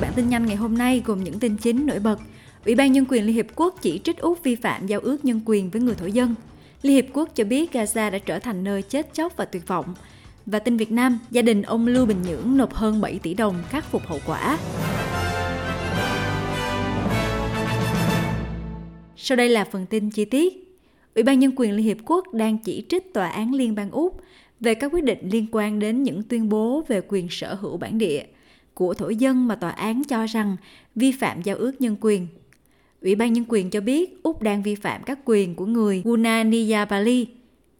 bản tin nhanh ngày hôm nay gồm những tin chính nổi bật. Ủy ban Nhân quyền Liên Hiệp Quốc chỉ trích Úc vi phạm giao ước nhân quyền với người thổ dân. Liên Hiệp Quốc cho biết Gaza đã trở thành nơi chết chóc và tuyệt vọng. Và tin Việt Nam, gia đình ông Lưu Bình Nhưỡng nộp hơn 7 tỷ đồng khắc phục hậu quả. Sau đây là phần tin chi tiết. Ủy ban Nhân quyền Liên Hiệp Quốc đang chỉ trích Tòa án Liên bang Úc về các quyết định liên quan đến những tuyên bố về quyền sở hữu bản địa của thổ dân mà tòa án cho rằng vi phạm giao ước nhân quyền. Ủy ban Nhân quyền cho biết Úc đang vi phạm các quyền của người Gunaniya Bali,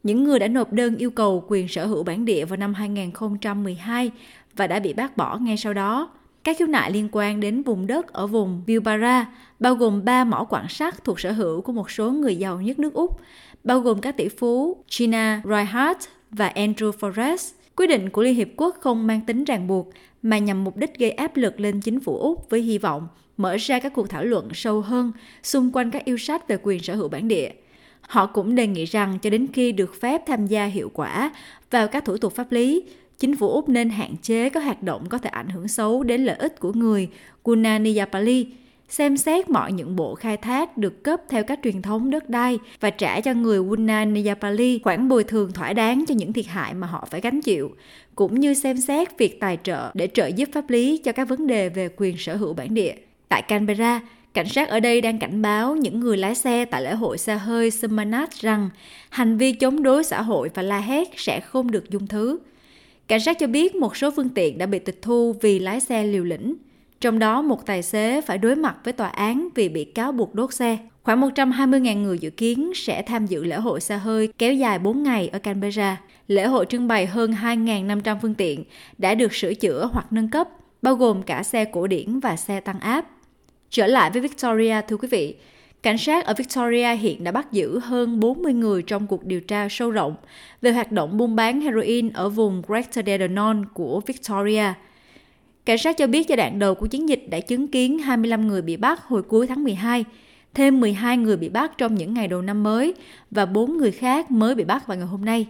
những người đã nộp đơn yêu cầu quyền sở hữu bản địa vào năm 2012 và đã bị bác bỏ ngay sau đó. Các khiếu nại liên quan đến vùng đất ở vùng Bilbara, bao gồm ba mỏ quặng sắt thuộc sở hữu của một số người giàu nhất nước Úc, bao gồm các tỷ phú Gina Reinhardt và Andrew Forrest. Quyết định của Liên Hiệp Quốc không mang tính ràng buộc, mà nhằm mục đích gây áp lực lên chính phủ Úc với hy vọng mở ra các cuộc thảo luận sâu hơn xung quanh các yêu sách về quyền sở hữu bản địa. Họ cũng đề nghị rằng cho đến khi được phép tham gia hiệu quả vào các thủ tục pháp lý, chính phủ Úc nên hạn chế các hoạt động có thể ảnh hưởng xấu đến lợi ích của người Gunaniyapali, xem xét mọi những bộ khai thác được cấp theo các truyền thống đất đai và trả cho người Gunaniyapali khoản bồi thường thỏa đáng cho những thiệt hại mà họ phải gánh chịu, cũng như xem xét việc tài trợ để trợ giúp pháp lý cho các vấn đề về quyền sở hữu bản địa. Tại Canberra, cảnh sát ở đây đang cảnh báo những người lái xe tại lễ hội xe hơi Sumanat rằng hành vi chống đối xã hội và la hét sẽ không được dung thứ. Cảnh sát cho biết một số phương tiện đã bị tịch thu vì lái xe liều lĩnh. Trong đó một tài xế phải đối mặt với tòa án vì bị cáo buộc đốt xe. Khoảng 120.000 người dự kiến sẽ tham dự lễ hội xe hơi kéo dài 4 ngày ở Canberra. Lễ hội trưng bày hơn 2.500 phương tiện đã được sửa chữa hoặc nâng cấp, bao gồm cả xe cổ điển và xe tăng áp. Trở lại với Victoria, thưa quý vị, Cảnh sát ở Victoria hiện đã bắt giữ hơn 40 người trong cuộc điều tra sâu rộng về hoạt động buôn bán heroin ở vùng Greater Dandenong của Victoria. Cảnh sát cho biết giai đoạn đầu của chiến dịch đã chứng kiến 25 người bị bắt hồi cuối tháng 12, thêm 12 người bị bắt trong những ngày đầu năm mới và 4 người khác mới bị bắt vào ngày hôm nay.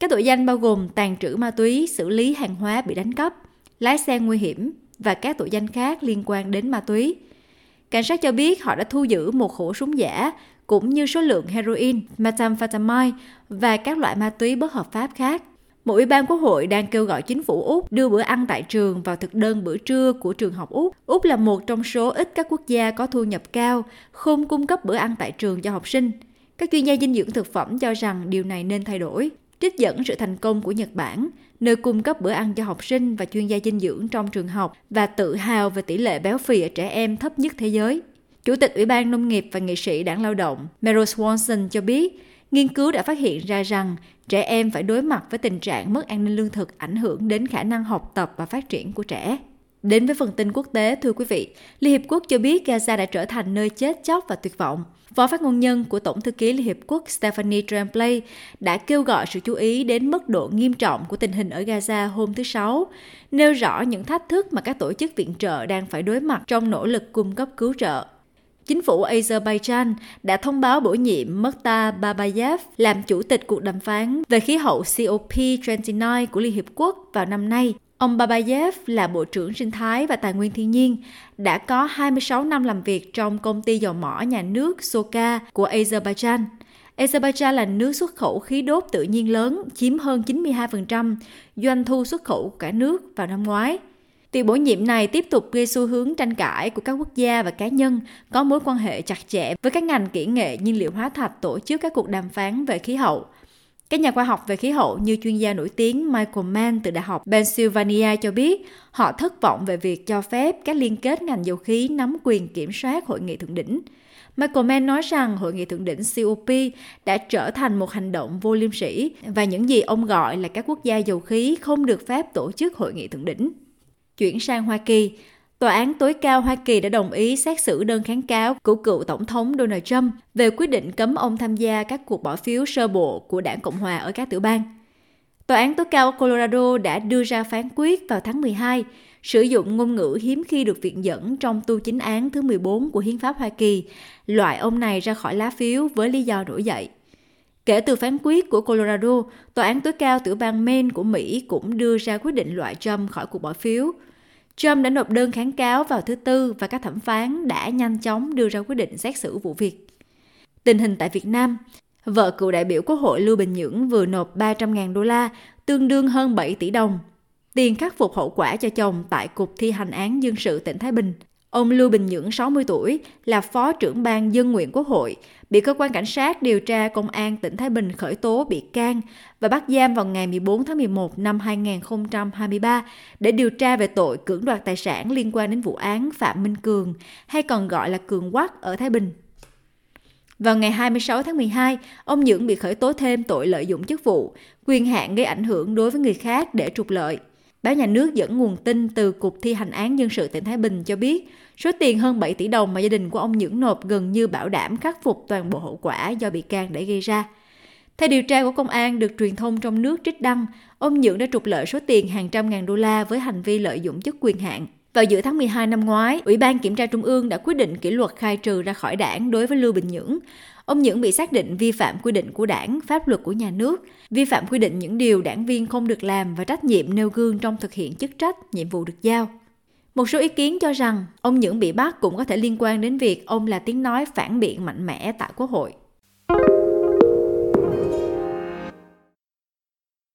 Các tội danh bao gồm tàn trữ ma túy, xử lý hàng hóa bị đánh cắp, lái xe nguy hiểm và các tội danh khác liên quan đến ma túy. Cảnh sát cho biết họ đã thu giữ một khẩu súng giả cũng như số lượng heroin, methamphetamine và các loại ma túy bất hợp pháp khác. Một ủy ban quốc hội đang kêu gọi chính phủ Úc đưa bữa ăn tại trường vào thực đơn bữa trưa của trường học Úc. Úc là một trong số ít các quốc gia có thu nhập cao không cung cấp bữa ăn tại trường cho học sinh. Các chuyên gia dinh dưỡng thực phẩm cho rằng điều này nên thay đổi. Trích dẫn sự thành công của Nhật Bản, nơi cung cấp bữa ăn cho học sinh và chuyên gia dinh dưỡng trong trường học và tự hào về tỷ lệ béo phì ở trẻ em thấp nhất thế giới. Chủ tịch Ủy ban Nông nghiệp và Nghị sĩ Đảng Lao động Meryl Swanson cho biết, nghiên cứu đã phát hiện ra rằng trẻ em phải đối mặt với tình trạng mất an ninh lương thực ảnh hưởng đến khả năng học tập và phát triển của trẻ. Đến với phần tin quốc tế, thưa quý vị, Liên Hiệp Quốc cho biết Gaza đã trở thành nơi chết chóc và tuyệt vọng. Phó phát ngôn nhân của Tổng thư ký Liên Hiệp Quốc Stephanie Tremblay đã kêu gọi sự chú ý đến mức độ nghiêm trọng của tình hình ở Gaza hôm thứ Sáu, nêu rõ những thách thức mà các tổ chức viện trợ đang phải đối mặt trong nỗ lực cung cấp cứu trợ. Chính phủ Azerbaijan đã thông báo bổ nhiệm Mukhtar Babayev làm chủ tịch cuộc đàm phán về khí hậu COP29 của Liên Hiệp Quốc vào năm nay Ông Babayev là Bộ trưởng Sinh thái và Tài nguyên Thiên nhiên, đã có 26 năm làm việc trong công ty dầu mỏ nhà nước Soka của Azerbaijan. Azerbaijan là nước xuất khẩu khí đốt tự nhiên lớn, chiếm hơn 92% doanh thu xuất khẩu của cả nước vào năm ngoái. Việc bổ nhiệm này tiếp tục gây xu hướng tranh cãi của các quốc gia và cá nhân, có mối quan hệ chặt chẽ với các ngành kỹ nghệ, nhiên liệu hóa thạch tổ chức các cuộc đàm phán về khí hậu. Các nhà khoa học về khí hậu như chuyên gia nổi tiếng Michael Mann từ Đại học Pennsylvania cho biết, họ thất vọng về việc cho phép các liên kết ngành dầu khí nắm quyền kiểm soát hội nghị thượng đỉnh. Michael Mann nói rằng hội nghị thượng đỉnh COP đã trở thành một hành động vô liêm sỉ và những gì ông gọi là các quốc gia dầu khí không được phép tổ chức hội nghị thượng đỉnh. Chuyển sang Hoa Kỳ, Tòa án tối cao Hoa Kỳ đã đồng ý xét xử đơn kháng cáo của cựu Tổng thống Donald Trump về quyết định cấm ông tham gia các cuộc bỏ phiếu sơ bộ của đảng Cộng hòa ở các tiểu bang. Tòa án tối cao Colorado đã đưa ra phán quyết vào tháng 12, sử dụng ngôn ngữ hiếm khi được viện dẫn trong tu chính án thứ 14 của Hiến pháp Hoa Kỳ, loại ông này ra khỏi lá phiếu với lý do nổi dậy. Kể từ phán quyết của Colorado, Tòa án tối cao tiểu bang Maine của Mỹ cũng đưa ra quyết định loại Trump khỏi cuộc bỏ phiếu – Trump đã nộp đơn kháng cáo vào thứ Tư và các thẩm phán đã nhanh chóng đưa ra quyết định xét xử vụ việc. Tình hình tại Việt Nam Vợ cựu đại biểu Quốc hội Lưu Bình Nhưỡng vừa nộp 300.000 đô la, tương đương hơn 7 tỷ đồng, tiền khắc phục hậu quả cho chồng tại Cục Thi hành án dân sự tỉnh Thái Bình. Ông Lưu Bình Nhưỡng, 60 tuổi, là Phó trưởng ban dân nguyện Quốc hội, bị cơ quan cảnh sát điều tra công an tỉnh Thái Bình khởi tố bị can và bắt giam vào ngày 14 tháng 11 năm 2023 để điều tra về tội cưỡng đoạt tài sản liên quan đến vụ án Phạm Minh Cường, hay còn gọi là Cường Quắc ở Thái Bình. Vào ngày 26 tháng 12, ông Nhưỡng bị khởi tố thêm tội lợi dụng chức vụ, quyền hạn gây ảnh hưởng đối với người khác để trục lợi. Báo nhà nước dẫn nguồn tin từ Cục Thi hành án dân sự tỉnh Thái Bình cho biết, số tiền hơn 7 tỷ đồng mà gia đình của ông Nhưỡng nộp gần như bảo đảm khắc phục toàn bộ hậu quả do bị can để gây ra. Theo điều tra của công an được truyền thông trong nước trích đăng, ông Nhưỡng đã trục lợi số tiền hàng trăm ngàn đô la với hành vi lợi dụng chức quyền hạn. Vào giữa tháng 12 năm ngoái, Ủy ban Kiểm tra Trung ương đã quyết định kỷ luật khai trừ ra khỏi đảng đối với Lưu Bình Nhưỡng. Ông Nhưỡng bị xác định vi phạm quy định của đảng, pháp luật của nhà nước, vi phạm quy định những điều đảng viên không được làm và trách nhiệm nêu gương trong thực hiện chức trách, nhiệm vụ được giao. Một số ý kiến cho rằng ông Nhưỡng bị bắt cũng có thể liên quan đến việc ông là tiếng nói phản biện mạnh mẽ tại Quốc hội.